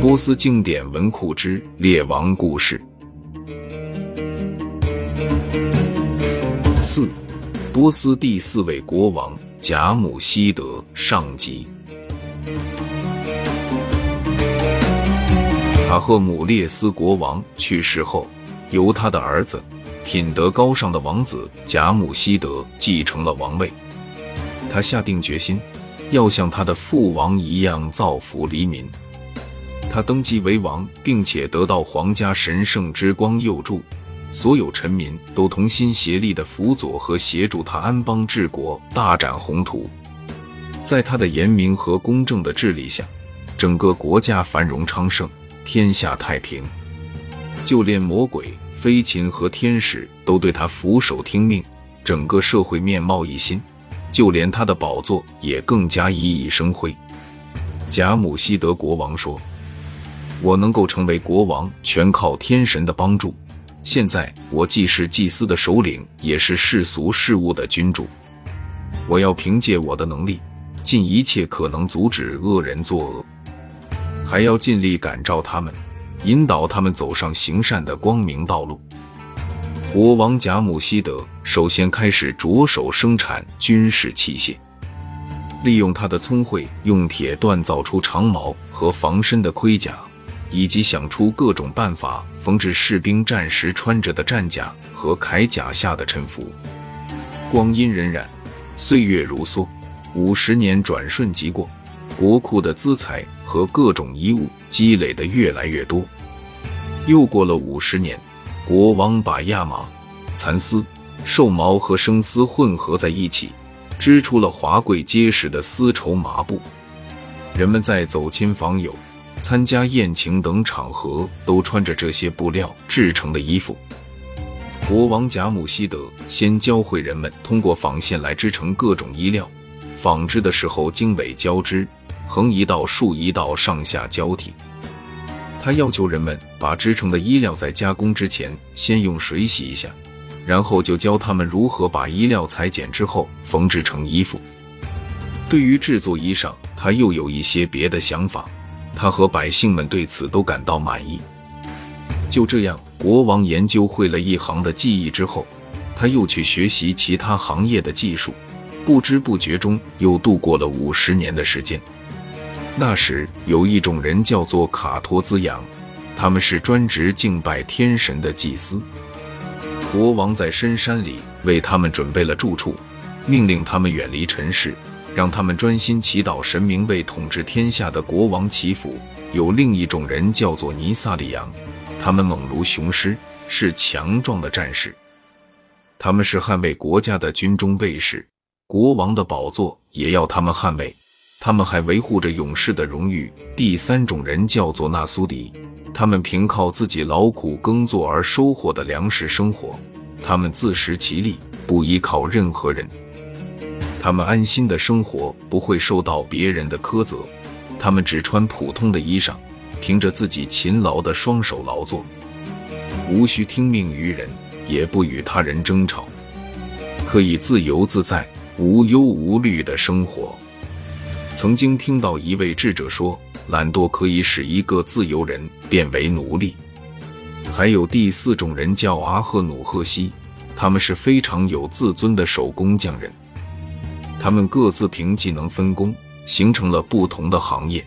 波斯经典文库之列王故事四，波斯第四位国王贾姆希德上集。塔赫姆列斯国王去世后，由他的儿子品德高尚的王子贾姆希德继承了王位。他下定决心。要像他的父王一样造福黎民。他登基为王，并且得到皇家神圣之光佑助，所有臣民都同心协力的辅佐和协助他安邦治国，大展宏图。在他的严明和公正的治理下，整个国家繁荣昌盛，天下太平。就连魔鬼、飞禽和天使都对他俯首听命，整个社会面貌一新。就连他的宝座也更加熠熠生辉。贾姆希德国王说：“我能够成为国王，全靠天神的帮助。现在我既是祭司的首领，也是世俗事务的君主。我要凭借我的能力，尽一切可能阻止恶人作恶，还要尽力感召他们，引导他们走上行善的光明道路。”国王贾姆希德首先开始着手生产军事器械，利用他的聪慧，用铁锻造出长矛和防身的盔甲，以及想出各种办法缝制士兵战时穿着的战甲和铠甲下的衬服。光阴荏苒，岁月如梭，五十年转瞬即过，国库的资财和各种遗物积累的越来越多。又过了五十年。国王把亚麻、蚕丝、兽毛和生丝混合在一起，织出了华贵结实的丝绸麻布。人们在走亲访友、参加宴请等场合都穿着这些布料制成的衣服。国王贾姆希德先教会人们通过纺线来织成各种衣料，纺织的时候经纬交织，横一道、竖一道，上下交替。他要求人们把织成的衣料在加工之前先用水洗一下，然后就教他们如何把衣料裁剪之后缝制成衣服。对于制作衣裳，他又有一些别的想法。他和百姓们对此都感到满意。就这样，国王研究会了一行的技艺之后，他又去学习其他行业的技术。不知不觉中，又度过了五十年的时间。那时有一种人叫做卡托兹羊，他们是专职敬拜天神的祭司。国王在深山里为他们准备了住处，命令他们远离尘世，让他们专心祈祷神明为统治天下的国王祈福。有另一种人叫做尼萨里羊，他们猛如雄狮，是强壮的战士。他们是捍卫国家的军中卫士，国王的宝座也要他们捍卫。他们还维护着勇士的荣誉。第三种人叫做纳苏迪，他们凭靠自己劳苦耕作而收获的粮食生活，他们自食其力，不依靠任何人。他们安心的生活，不会受到别人的苛责。他们只穿普通的衣裳，凭着自己勤劳的双手劳作，无需听命于人，也不与他人争吵，可以自由自在、无忧无虑的生活。曾经听到一位智者说，懒惰可以使一个自由人变为奴隶。还有第四种人叫阿赫努赫西，他们是非常有自尊的手工匠人。他们各自凭技能分工，形成了不同的行业。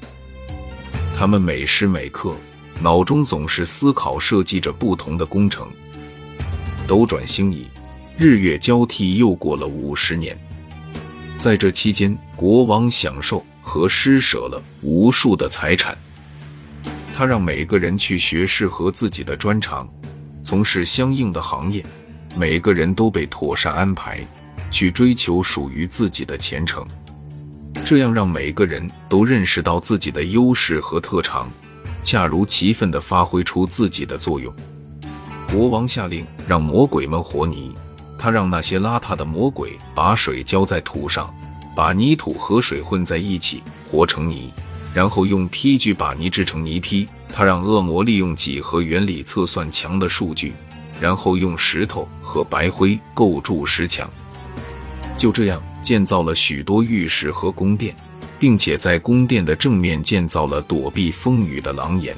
他们每时每刻脑中总是思考设计着不同的工程。斗转星移，日月交替，又过了五十年。在这期间，国王享受和施舍了无数的财产。他让每个人去学适合自己的专长，从事相应的行业。每个人都被妥善安排，去追求属于自己的前程。这样让每个人都认识到自己的优势和特长，恰如其分地发挥出自己的作用。国王下令让魔鬼们和泥。他让那些邋遢的魔鬼把水浇在土上，把泥土和水混在一起和成泥，然后用坯具把泥制成泥坯。他让恶魔利用几何原理测算墙的数据，然后用石头和白灰构筑石墙。就这样建造了许多浴室和宫殿，并且在宫殿的正面建造了躲避风雨的廊檐。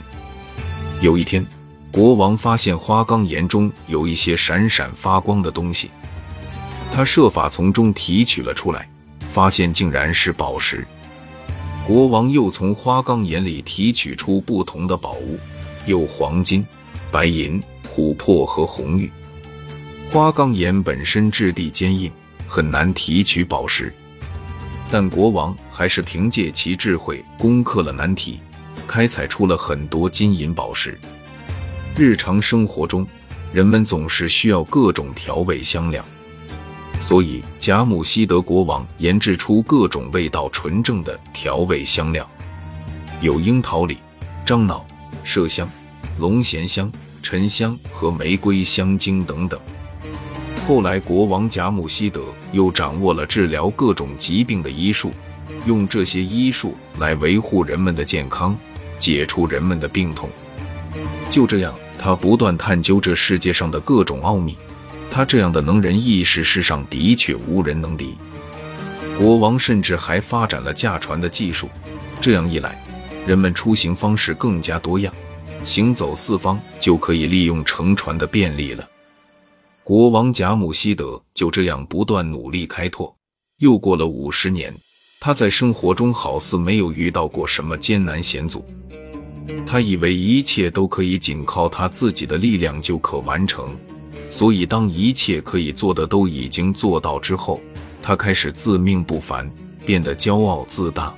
有一天，国王发现花岗岩中有一些闪闪发光的东西，他设法从中提取了出来，发现竟然是宝石。国王又从花岗岩里提取出不同的宝物，有黄金、白银、琥珀和红玉。花岗岩本身质地坚硬，很难提取宝石。但国王还是凭借其智慧攻克了难题，开采出了很多金银宝石。日常生活中，人们总是需要各种调味香料，所以贾姆希德国王研制出各种味道纯正的调味香料，有樱桃李、樟脑、麝香、龙涎香、沉香和玫瑰香精等等。后来，国王贾姆希德又掌握了治疗各种疾病的医术，用这些医术来维护人们的健康，解除人们的病痛。就这样，他不断探究这世界上的各种奥秘。他这样的能人异士，世上的确无人能敌。国王甚至还发展了驾船的技术，这样一来，人们出行方式更加多样，行走四方就可以利用乘船的便利了。国王贾姆希德就这样不断努力开拓。又过了五十年，他在生活中好似没有遇到过什么艰难险阻。他以为一切都可以仅靠他自己的力量就可完成，所以当一切可以做的都已经做到之后，他开始自命不凡，变得骄傲自大，